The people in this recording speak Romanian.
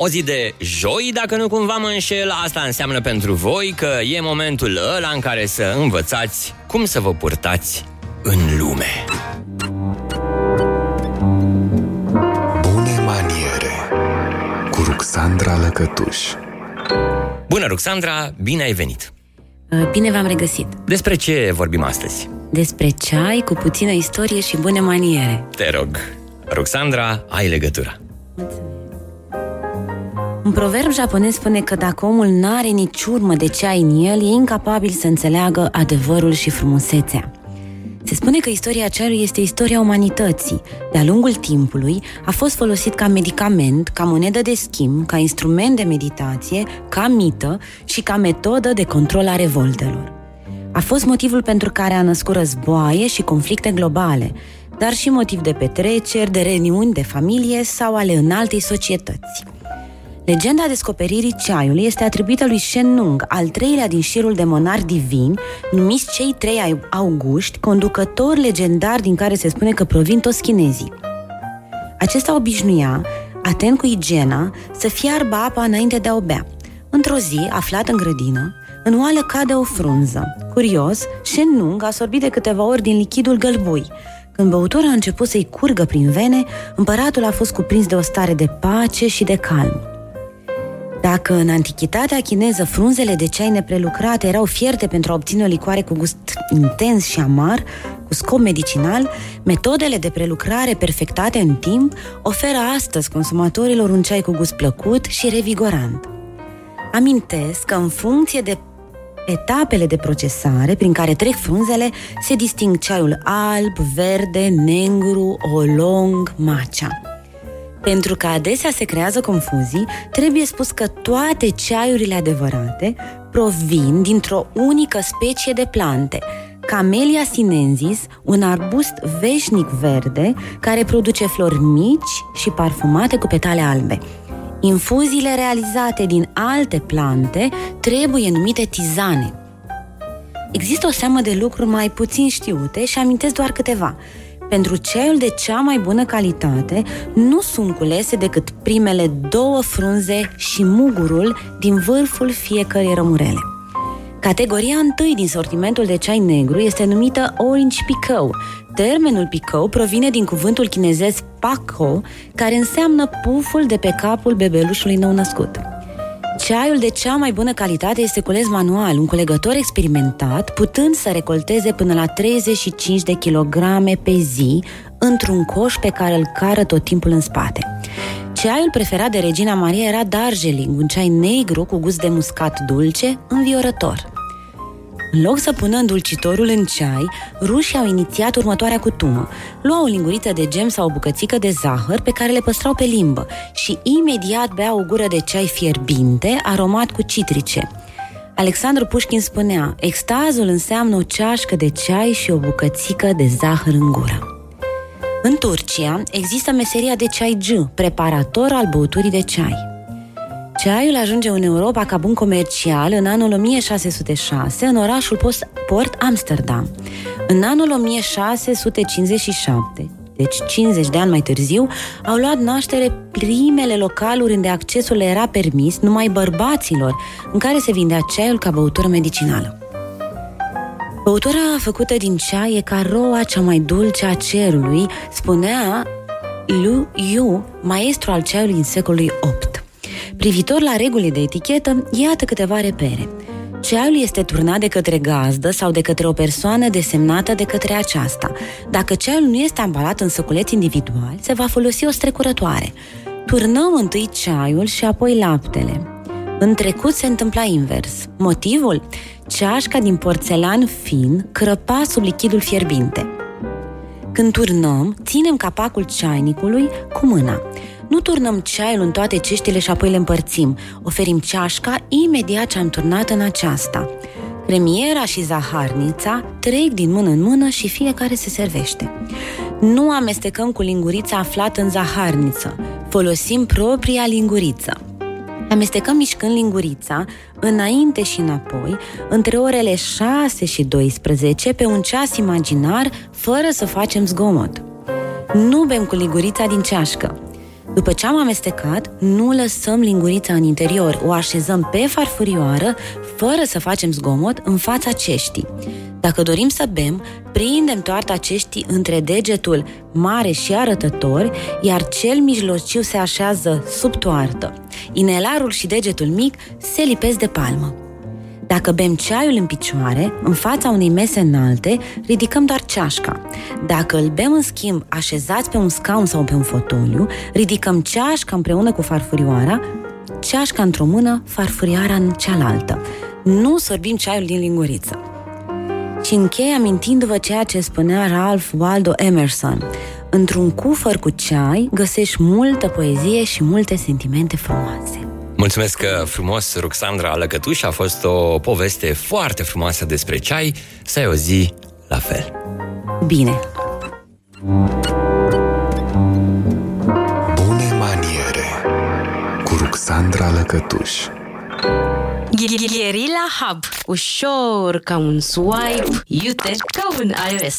O zi de joi, dacă nu cumva mă înșel, asta înseamnă pentru voi că e momentul ăla în care să învățați cum să vă purtați în lume. Bune maniere cu Ruxandra Lăcătuș Bună, Ruxandra, bine ai venit! Uh, bine v-am regăsit! Despre ce vorbim astăzi? Despre ceai cu puțină istorie și bune maniere. Te rog, Ruxandra, ai legătura. Mulțumesc. Un proverb japonez spune că dacă omul n-are nici urmă de ceai în el, e incapabil să înțeleagă adevărul și frumusețea. Se spune că istoria ceaiului este istoria umanității. De-a lungul timpului a fost folosit ca medicament, ca monedă de schimb, ca instrument de meditație, ca mită și ca metodă de control a revoltelor. A fost motivul pentru care a născut războaie și conflicte globale, dar și motiv de petreceri, de reuniuni de familie sau ale înaltei societăți. Legenda descoperirii ceaiului este atribuită lui Shen Nung, al treilea din șirul de monari divini, numiți cei trei auguști, conducători legendari din care se spune că provin toți chinezii. Acesta obișnuia, atent cu igiena, să fiarbă apa înainte de a o bea. Într-o zi, aflat în grădină, în oală cade o frunză. Curios, Shen Nung a sorbit de câteva ori din lichidul gălbui. Când băutura a început să-i curgă prin vene, împăratul a fost cuprins de o stare de pace și de calm. Dacă în antichitatea chineză frunzele de ceai neprelucrate erau fierte pentru a obține o licoare cu gust intens și amar, cu scop medicinal, metodele de prelucrare perfectate în timp oferă astăzi consumatorilor un ceai cu gust plăcut și revigorant. Amintesc că în funcție de etapele de procesare prin care trec frunzele, se disting ceaiul alb, verde, negru, olong, matcha. Pentru că adesea se creează confuzii, trebuie spus că toate ceaiurile adevărate provin dintr-o unică specie de plante, Camellia sinensis, un arbust veșnic verde care produce flori mici și parfumate cu petale albe. Infuziile realizate din alte plante trebuie numite tizane. Există o seamă de lucruri mai puțin știute și amintesc doar câteva – pentru ceaiul de cea mai bună calitate nu sunt culese decât primele două frunze și mugurul din vârful fiecărei rămurele. Categoria întâi din sortimentul de ceai negru este numită Orange Picot. Termenul picot provine din cuvântul chinezesc paco, care înseamnă puful de pe capul bebelușului nou născut. Ceaiul de cea mai bună calitate este cules manual, un culegător experimentat, putând să recolteze până la 35 de kilograme pe zi într-un coș pe care îl cară tot timpul în spate. Ceaiul preferat de Regina Maria era Darjeeling, un ceai negru cu gust de muscat dulce, înviorător. În loc să pună îndulcitorul în ceai, rușii au inițiat următoarea cutumă. Luau o linguriță de gem sau o bucățică de zahăr pe care le păstrau pe limbă și imediat beau o gură de ceai fierbinte, aromat cu citrice. Alexandru Pușkin spunea, extazul înseamnă o ceașcă de ceai și o bucățică de zahăr în gură. În Turcia există meseria de ceai G, preparator al băuturii de ceai. Ceaiul ajunge în Europa ca bun comercial în anul 1606 în orașul Port Amsterdam. În anul 1657, deci 50 de ani mai târziu, au luat naștere primele localuri unde accesul era permis numai bărbaților, în care se vindea ceaiul ca băutură medicinală. Băutura făcută din ceai e ca roa cea mai dulce a cerului, spunea Lu Yu, maestru al ceaiului din secolului VIII. Privitor la regulile de etichetă, iată câteva repere. Ceaiul este turnat de către gazdă sau de către o persoană desemnată de către aceasta. Dacă ceaiul nu este ambalat în săculeți individual, se va folosi o strecurătoare. Turnăm întâi ceaiul și apoi laptele. În trecut se întâmpla invers. Motivul? Ceașca din porțelan fin crăpa sub lichidul fierbinte. Când turnăm, ținem capacul ceainicului cu mâna. Nu turnăm ceaiul în toate ceștile și apoi le împărțim. Oferim ceașca imediat ce am turnat în aceasta. Cremiera și zaharnița trec din mână în mână și fiecare se servește. Nu amestecăm cu lingurița aflată în zaharniță. Folosim propria linguriță. Amestecăm mișcând lingurița înainte și înapoi, între orele 6 și 12, pe un ceas imaginar, fără să facem zgomot. Nu bem cu lingurița din ceașcă. După ce am amestecat, nu lăsăm lingurița în interior, o așezăm pe farfurioară, fără să facem zgomot, în fața ceștii. Dacă dorim să bem, prindem toarta ceștii între degetul mare și arătător, iar cel mijlociu se așează sub toartă. Inelarul și degetul mic se lipesc de palmă. Dacă bem ceaiul în picioare, în fața unei mese înalte, ridicăm doar ceașca. Dacă îl bem în schimb așezați pe un scaun sau pe un fotoliu, ridicăm ceașca împreună cu farfurioara, ceașca într-o mână, farfurioara în cealaltă. Nu sorbim ceaiul din linguriță. Și închei amintindu-vă ceea ce spunea Ralph Waldo Emerson. Într-un cufăr cu ceai găsești multă poezie și multe sentimente frumoase. Mulțumesc frumos, Ruxandra Alăcătuș. A fost o poveste foarte frumoasă despre ceai. Să ai o zi la fel. Bine! Bune maniere cu Ruxandra Lăcătuș Gherila Hub. Ușor ca un swipe, iute ca un iOS.